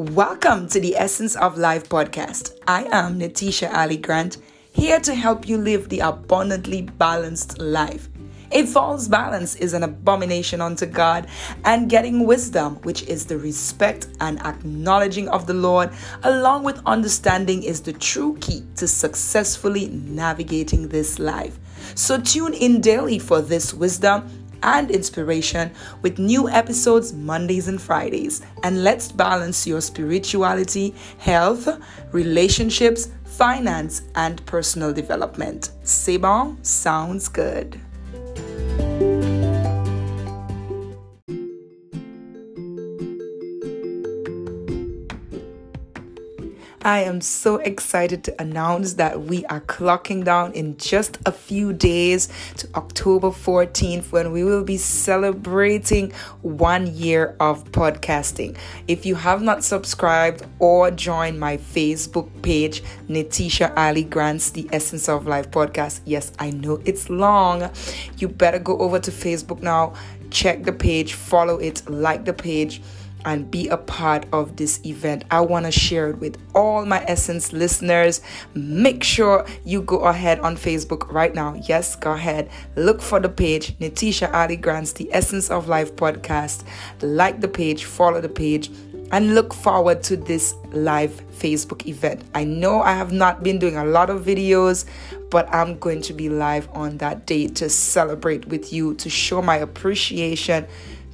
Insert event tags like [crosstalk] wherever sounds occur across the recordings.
Welcome to the Essence of Life podcast. I am Natisha Ali Grant, here to help you live the abundantly balanced life. A false balance is an abomination unto God, and getting wisdom, which is the respect and acknowledging of the Lord, along with understanding, is the true key to successfully navigating this life. So tune in daily for this wisdom and inspiration with new episodes Mondays and Fridays. And let's balance your spirituality, health, relationships, finance, and personal development. C'est bon? Sounds good. I am so excited to announce that we are clocking down in just a few days to October 14th when we will be celebrating one year of podcasting. If you have not subscribed or joined my Facebook page, Natisha Ali Grants, the Essence of Life podcast, yes, I know it's long. You better go over to Facebook now, check the page, follow it, like the page and be a part of this event. I want to share it with all my Essence listeners. Make sure you go ahead on Facebook right now. Yes, go ahead. Look for the page, Natisha Ali Grants, the Essence of Life podcast. Like the page, follow the page, and look forward to this live Facebook event. I know I have not been doing a lot of videos, but I'm going to be live on that day to celebrate with you, to show my appreciation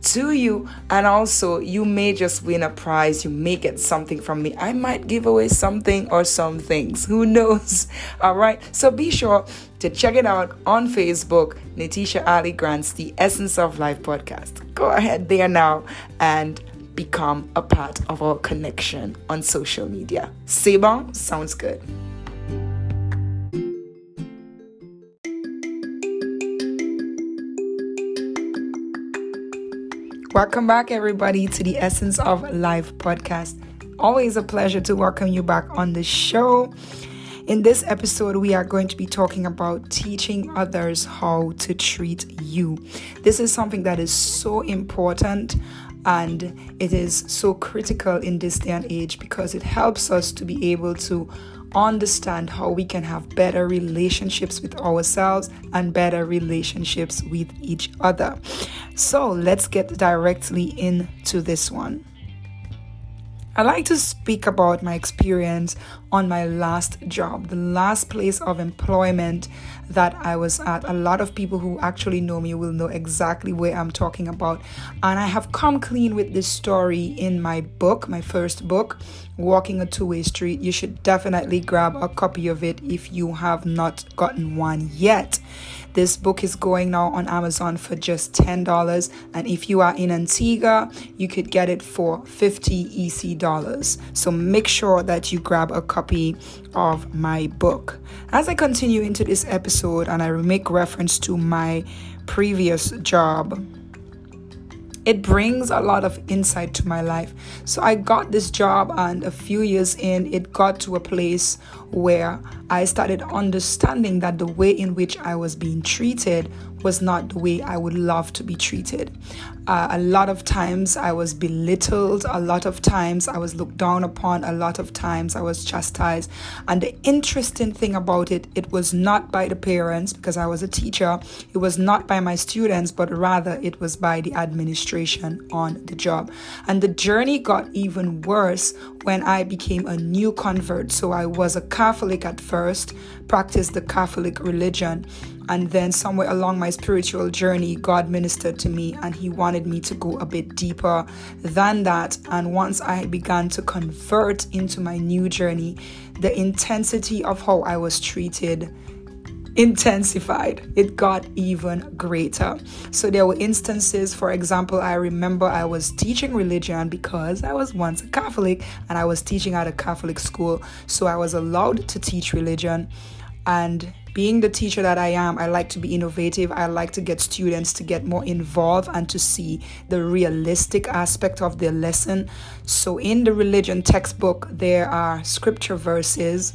to you and also you may just win a prize you may get something from me i might give away something or some things who knows [laughs] all right so be sure to check it out on facebook natisha ali grants the essence of life podcast go ahead there now and become a part of our connection on social media. C'est bon? Sounds good. Welcome back, everybody, to the Essence of Life podcast. Always a pleasure to welcome you back on the show. In this episode, we are going to be talking about teaching others how to treat you. This is something that is so important and it is so critical in this day and age because it helps us to be able to understand how we can have better relationships with ourselves and better relationships with each other. So let's get directly into this one. I like to speak about my experience on my last job, the last place of employment that I was at. A lot of people who actually know me will know exactly where I'm talking about. And I have come clean with this story in my book, my first book, Walking a Two Way Street. You should definitely grab a copy of it if you have not gotten one yet. This book is going now on Amazon for just $10. And if you are in Antigua, you could get it for 50 EC dollars. So make sure that you grab a copy of my book. As I continue into this episode and I make reference to my previous job, it brings a lot of insight to my life. So I got this job, and a few years in, it got to a place where I started understanding that the way in which I was being treated was not the way I would love to be treated. Uh, a lot of times I was belittled, a lot of times I was looked down upon, a lot of times I was chastised. And the interesting thing about it, it was not by the parents because I was a teacher, it was not by my students, but rather it was by the administration on the job. And the journey got even worse when I became a new convert. So I was a Catholic at first, practiced the Catholic religion. And then, somewhere along my spiritual journey, God ministered to me and He wanted me to go a bit deeper than that. And once I began to convert into my new journey, the intensity of how I was treated intensified. It got even greater. So there were instances, for example, I remember I was teaching religion because I was once a Catholic and I was teaching at a Catholic school. So I was allowed to teach religion. And being the teacher that I am, I like to be innovative. I like to get students to get more involved and to see the realistic aspect of their lesson. So, in the religion textbook, there are scripture verses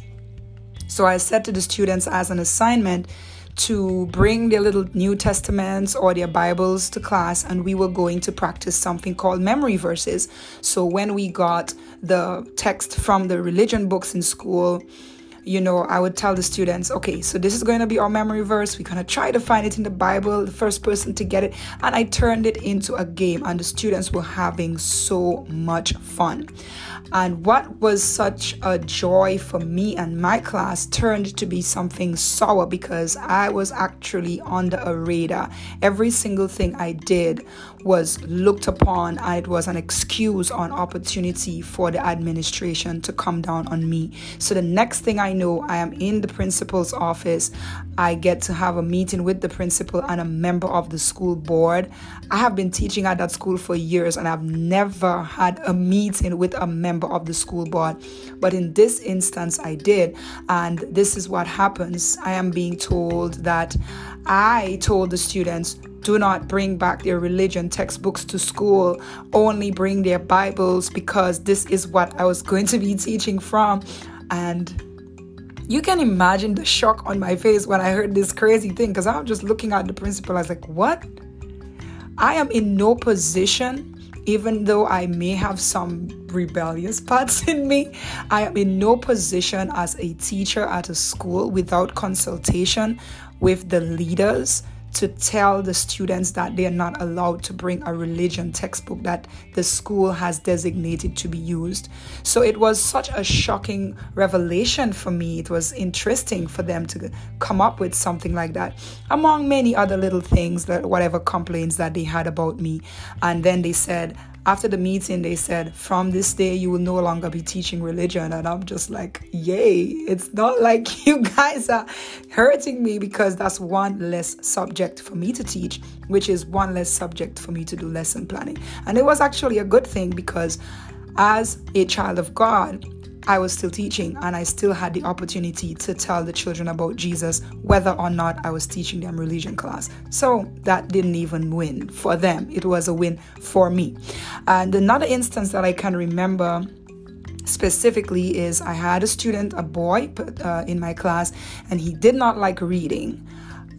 so I said to the students as an assignment to bring their little New Testaments or their Bibles to class, and we were going to practice something called memory verses. So when we got the text from the religion books in school, you know, I would tell the students, okay, so this is going to be our memory verse. We're going to try to find it in the Bible, the first person to get it. And I turned it into a game, and the students were having so much fun. And what was such a joy for me and my class turned to be something sour because I was actually under a radar. Every single thing I did was looked upon, and it was an excuse or an opportunity for the administration to come down on me. So the next thing I know, I am in the principal's office. I get to have a meeting with the principal and a member of the school board. I have been teaching at that school for years and I've never had a meeting with a member of the school board. But in this instance, I did. And this is what happens. I am being told that I told the students, do not bring back their religion textbooks to school, only bring their Bibles because this is what I was going to be [laughs] teaching from. And you can imagine the shock on my face when I heard this crazy thing because I'm just looking at the principal. I was like, what? I am in no position, even though I may have some rebellious [laughs] parts in me, I am in no position as a teacher at a school without consultation with the leaders to tell the students that they are not allowed to bring a religion textbook that the school has designated to be used. So it was such a shocking revelation for me. It was interesting for them to come up with something like that, among many other little things that whatever complaints that they had about me. And then they said, after the meeting, they said, From this day, you will no longer be teaching religion. And I'm just like, Yay. It's not [laughs] like you guys are hurting me because that's one less subject for me to teach, which is one less subject for me to do lesson planning. And it was actually a good thing because as a child of God, I was still teaching and I still had the opportunity to tell the children about Jesus, whether or not I was teaching them religion class. So that didn't even win for them, it was a win for me. And another instance that I can remember specifically is I had a student, a boy uh, in my class, and he did not like reading.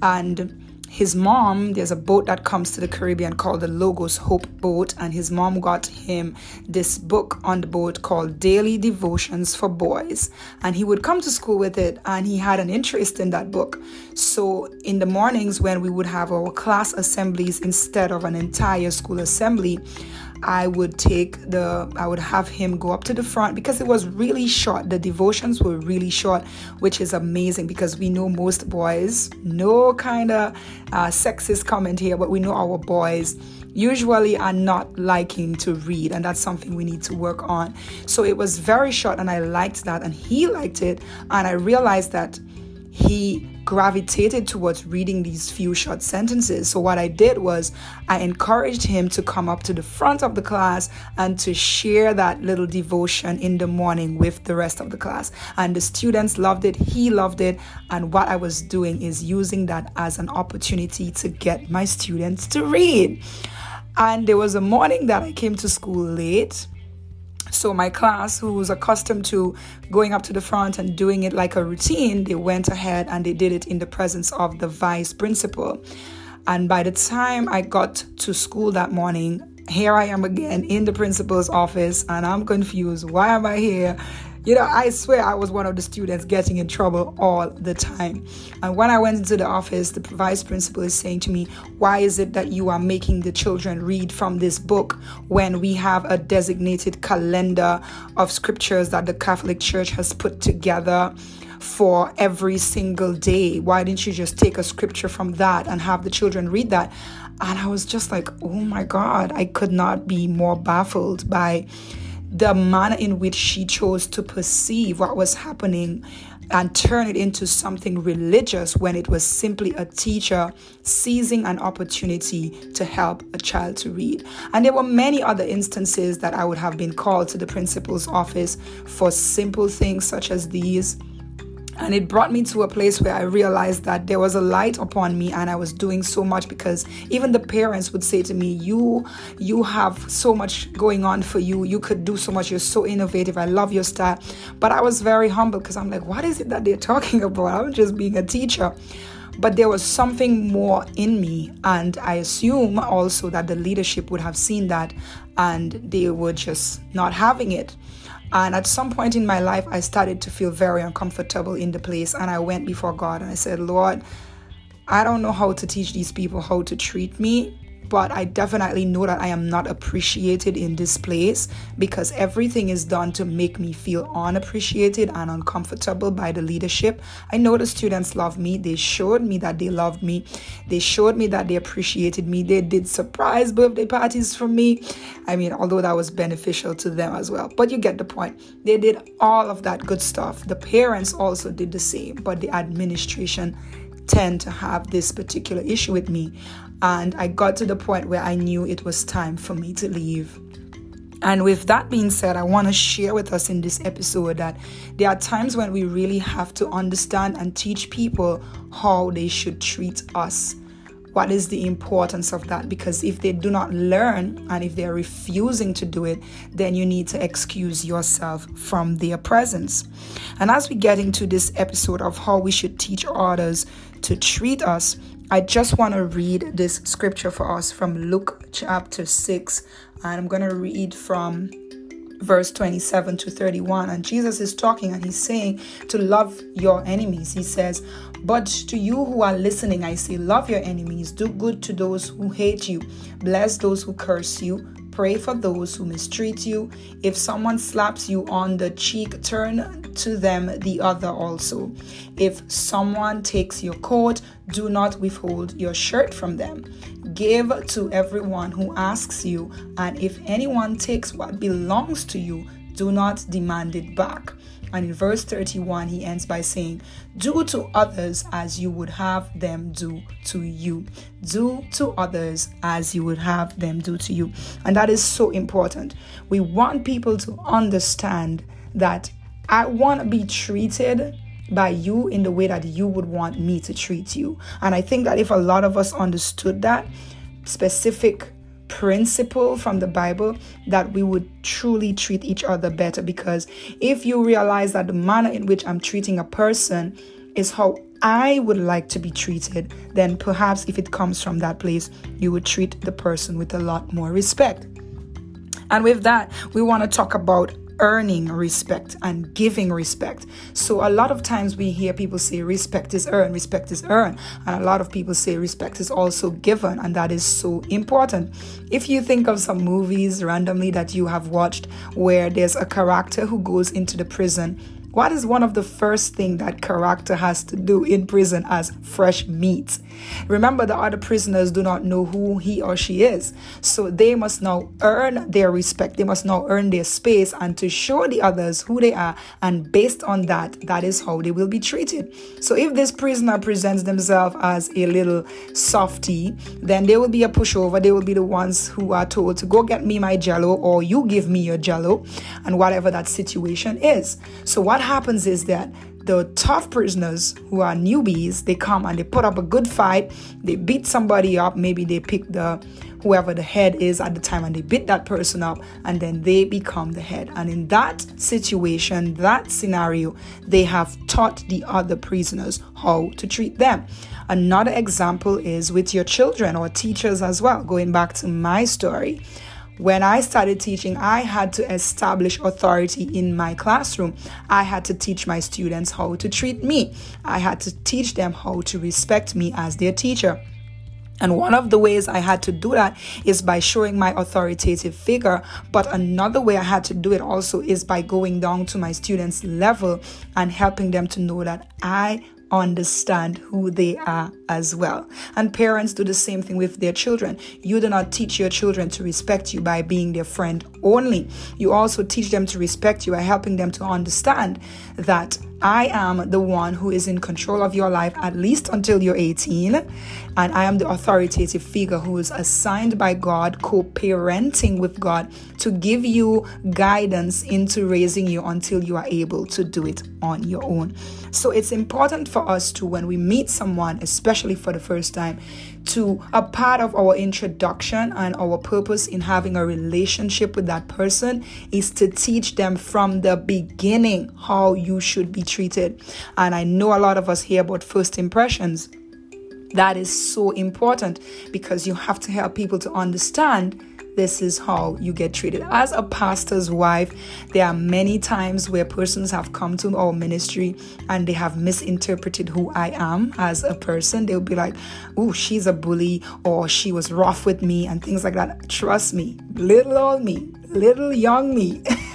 And his mom, there's a boat that comes to the Caribbean called the Logos Hope Boat, and his mom got him this book on the boat called Daily Devotions for Boys. And he would come to school with it, and he had an interest in that book. So, in the mornings when we would have our class assemblies instead of an entire school assembly, I would take the, I would have him go up to the front because it was really short. The devotions were really short, which is amazing because we know most boys, no kind of uh, sexist comment here, but we know our boys usually are not liking to read, and that's something we need to work on. So it was very short, and I liked that, and he liked it, and I realized that he gravitated towards reading these few short sentences. So, what I did was I encouraged him to come up to the front of the class and to share that little devotion in the morning with the rest of the class. And the students loved it, he loved it. And what I was doing is using that as an opportunity to get my students to read. And there was a morning that I came to school late so my class, who was accustomed to going up to the front and doing it like a routine, they went ahead and they did it in the presence of the vice principal. And by the time I got to school that morning, here I am again in the principal's office and I'm confused. Why am I here? You know, I swear I was one of the students getting in trouble all the time. And when I went into the office, the vice principal is saying to me, Why is it that you are making the children read from this book when we have a designated calendar of scriptures that the Catholic Church has put together? for every single day. Why didn't you just take a scripture from that and have the children read that? And I was just like, oh my God, I could not be more baffled by the manner in which she chose to perceive what was happening and turn it into something religious when it was simply a teacher seizing an opportunity to help a child to read. And there were many other instances that I would have been called to the principal's office for simple things such as these and it brought me to a place where I realized that there was a light upon me and I was doing so much because even the parents would say to me, You you have so much going on for you. You could do so much. You're so innovative. I love your style. But I was very humble because I'm like, what is it that they're [laughs] talking about? I'm just being a teacher. but there was something more in me. And I assume also that the leadership would have seen that and they were just not having it. And at some point in my life, I started to feel very uncomfortable in the place. And I went before God and I said, Lord, I don't know how to teach these people how to treat me but I definitely know that I am not appreciated in this place because everything is done to make me feel unappreciated and uncomfortable by the leadership. I know the students love me. They showed me that they loved me. They showed me that they appreciated me. They did surprise birthday parties for me. I mean, although that was beneficial to them as well. But you get the point. They did all of that good stuff. The parents also did the same, but the administration tend to have this particular issue with me. And I got to the point where I knew it was time for me to leave. And with that being said, I want to share with us in this episode that there are times when we really have to understand and teach people how they should treat us. What is the importance of that? Because if they do not learn and if they're refusing to do it, then you need to excuse yourself from their presence. And as we get into this episode of how we should teach others to treat us, I just want to read this scripture for us from Luke chapter 6. And I'm going to read from verse 27 to 31. And Jesus is talking and he's saying to love your enemies. He says, But to you who are listening, I say, love your enemies, do good to those who hate you, bless those who curse you Pray for those who mistreat you. If someone slaps you on the cheek, turn to them the other also. If someone takes your coat, do not withhold your shirt from them. Give to everyone who asks you, and if anyone takes what belongs to you, do not demand it back. And in verse 31, he ends by saying, Do to others as you would have them do to you. Do to others as you would have them do to you. And that is so important. We want people to understand that I want to be treated by you in the way that you would want me to treat you. And I think that if a lot of us understood that specific principle from the Bible that we would truly treat each other better. Because if you realize that the manner in which I'm treating a person is how I would like to be treated, then perhaps if it comes from that place, you would treat the person with a lot more respect. And with that, we want to talk about earning respect and giving respect. So a lot of times we hear people say respect is earned, respect is earned, and a lot of people say respect is also given, and that is so important. If you think of some movies randomly that you have watched where there's a character who goes into the prison what is one of the first thing that character has to do in prison as fresh meat? Remember, the other prisoners do not know who he or she is. So they must now earn their respect. They must now earn their space and to show the others who they are. And based on that, that is how they will be treated. So if this prisoner presents themselves as a little softy, then they will be a pushover. They will be the ones who are told to go get me my jello or you give me your jello and whatever that situation is. So what happens is that the tough prisoners who are newbies, they come and they put up a good fight. They beat somebody up. Maybe they pick the whoever the head is at the time and they beat that person up and then they become the head. And in that situation, that scenario, they have taught the other prisoners how to treat them. Another example is with your children or teachers as well. Going back to my story. When I started teaching, I had to establish authority in my classroom. I had to teach my students how to treat me. I had to teach them how to respect me as their teacher. And one of the ways I had to do that is by showing my authoritative figure. But another way I had to do it also is by going down to my students' level and helping them to know that I understand who they are as well. And parents do the same thing with their children. You do not teach your children to respect you by being their friend only. You also teach them to respect you by helping them to understand that I am the one who is in control of your life at least until you're 18. And I am the authoritative figure who is assigned by God, co parenting with God, to give you guidance into raising you until you are able to do it on your own. So it's important for us to, when we meet someone, especially for the first time, to a part of our introduction and our purpose in having a relationship with that person is to teach them from the beginning how you should be treated. And I know a lot of us hear about first impressions. That is so important because you have to help people to understand this is how you get treated. As a pastor's wife, there are many times where persons have come to our ministry and they have misinterpreted who I am as a person. They'll be like, oh, she's a bully or she was rough with me and things like that. Trust me, little old me, little young me [laughs]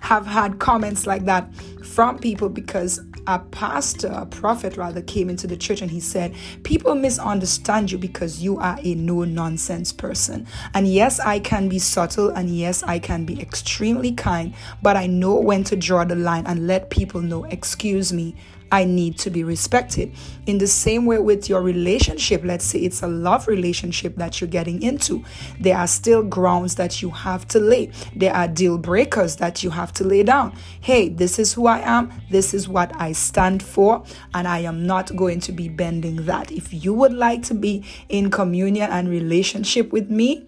have had comments like that from people because a pastor, a prophet rather, came into the church and he said, People misunderstand you because you are a no nonsense person. And yes, I can be subtle and yes, I can be extremely kind, but I know when to draw the line and let people know, excuse me, I need to be respected. In the same way with your relationship, let's say it's a love relationship that you're getting into, there are still grounds that you have to lay. There are deal breakers that you have to lay down. Hey, this is who I am, this is what I stand for, and I am not going to be bending that. If you would like to be in communion and relationship with me,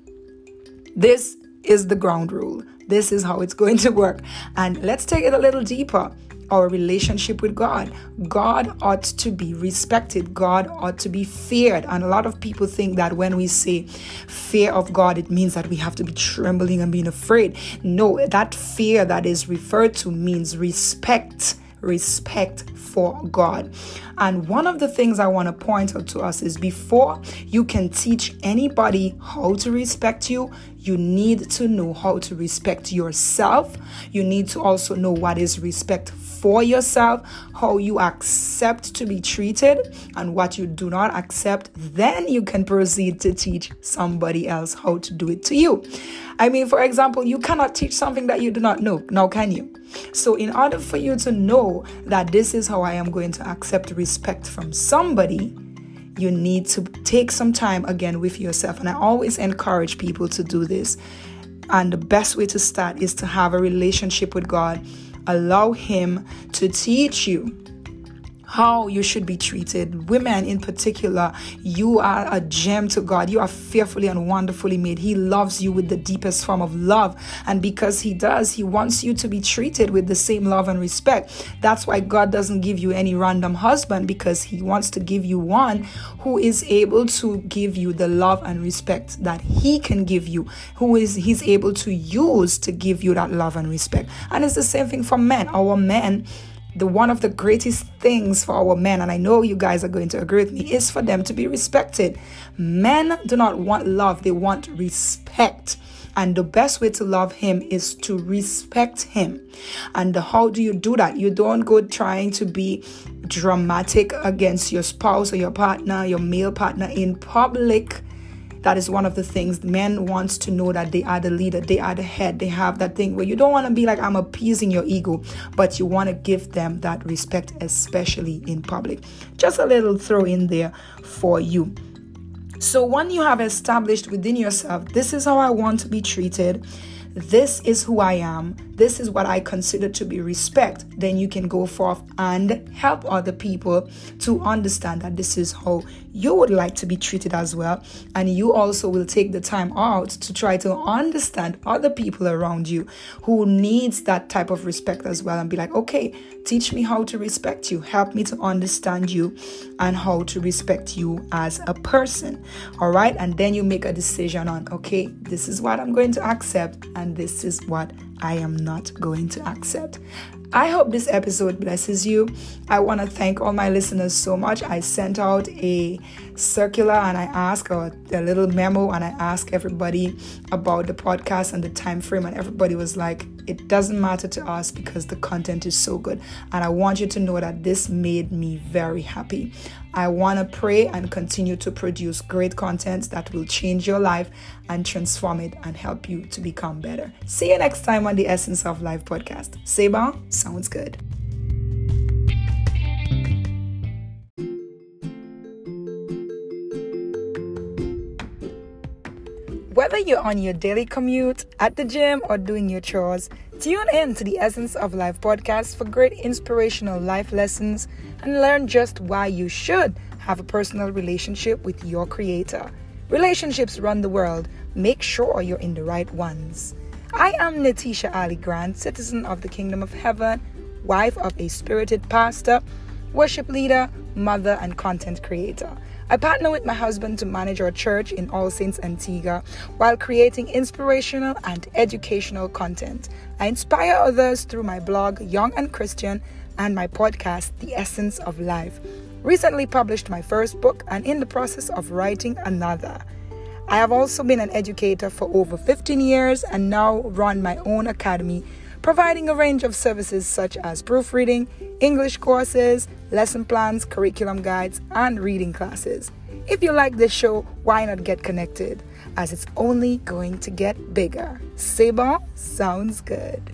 this is the ground rule. This is how it's going to work. And let's take it a little deeper our relationship with God. God ought to be respected, God ought to be feared. And a lot of people think that when we say fear of God, it means that we have to be trembling and being afraid. No, that fear that is referred to means respect respect for God. And one of the things I want to point out to us is before you can teach anybody how to respect you, you need to know how to respect yourself. You need to also know what is respect for yourself, how you accept to be treated, and what you do not accept, then you can proceed to teach somebody else how to do it to you. I mean, for example, you cannot teach something that you do not know, now can you? So, in order for you to know that this is how I am going to accept respect from somebody, you need to take some time again with yourself. And I always encourage people to do this. And the best way to start is to have a relationship with God allow Him to teach you how you should be treated. Women, in particular, you are a gem to God. You are fearfully and wonderfully made. He loves you with the deepest form of love. And because He does, He wants you to be treated with the same love and respect. That's why God doesn't give you any random husband because He wants to give you one who is able to give you the love and respect that He can give you, who is He's able to use to give you that love and respect. And it's the same thing for men. Our men the one of the greatest things for our men, and I know you guys are going to agree with me, is for them to be respected. Men do not want love, they want respect. And the best way to love him is to respect him. And how do you do that? You don't go trying to be dramatic against your spouse or your partner, your male partner in public that is one of the things men wants to know that they are the leader, they are the head. They have that thing where you don't want to be like I'm appeasing your ego, but you want to give them that respect, especially in public. Just a little throw in there for you. So, when you have established within yourself, this is how I want to be treated, this is who I am, this is what I consider to be respect, then you can go forth and help other people to understand that this is how you would like to be treated as well. And you also will take the time out to try to understand other people around you who needs that type of respect as well and be like, okay, teach me how to respect you. Help me to understand you and how to respect you as a person. All right. And then you make a decision on, okay, this is what I'm going to accept and this is what I am not going to accept. I hope this episode blesses you. I want to thank all my listeners so much. I sent out a circular and I asked a, a little memo and I asked everybody about the podcast and the time frame and everybody was like it doesn't matter to us because the content is so good. And I want you to know that this made me very happy. I want to pray and continue to produce great content that will change your life and transform it and help you to become better. See you next time on the Essence of Life podcast. Seba sounds good. Whether you're on your daily commute, at the gym, or doing your chores, tune in to the Essence of Life podcast for great inspirational life lessons and learn just why you should have a personal relationship with your Creator. Relationships run the world. Make sure you're in the right ones. I am Natisha Ali Grant, citizen of the Kingdom of Heaven, wife of a spirited pastor worship leader, mother, and content creator. I partner with my husband to manage our church in All Saints Antigua while creating inspirational and educational content. I inspire others through my blog, Young and Christian, and my podcast, The Essence of Life. Recently published my first book and in the process of writing another. I have also been an educator for over 15 years and now run my own academy, providing a range of services such as proofreading, English courses, lesson plans, curriculum guides, and reading classes. If you like this show, why not get connected? As it's only going to get bigger. Seba sounds good.